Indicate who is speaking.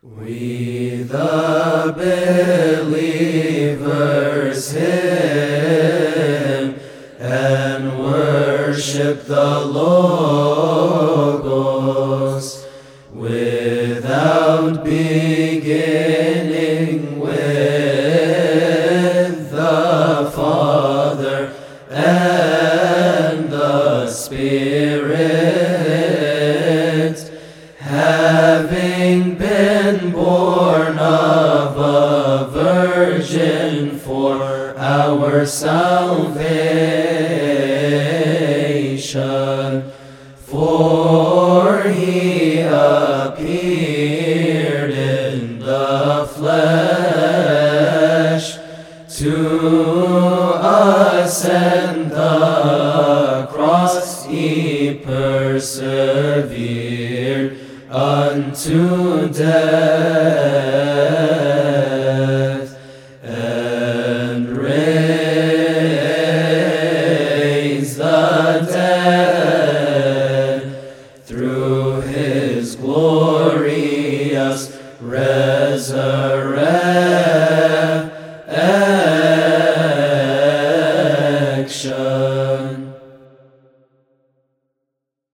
Speaker 1: We the believers hymn and worship the Logos without beginning with the Father and the Spirit, been born of a virgin for our salvation. For he appeared in the flesh to us and the cross he persevered unto death and raised the dead through his glorious resurrection.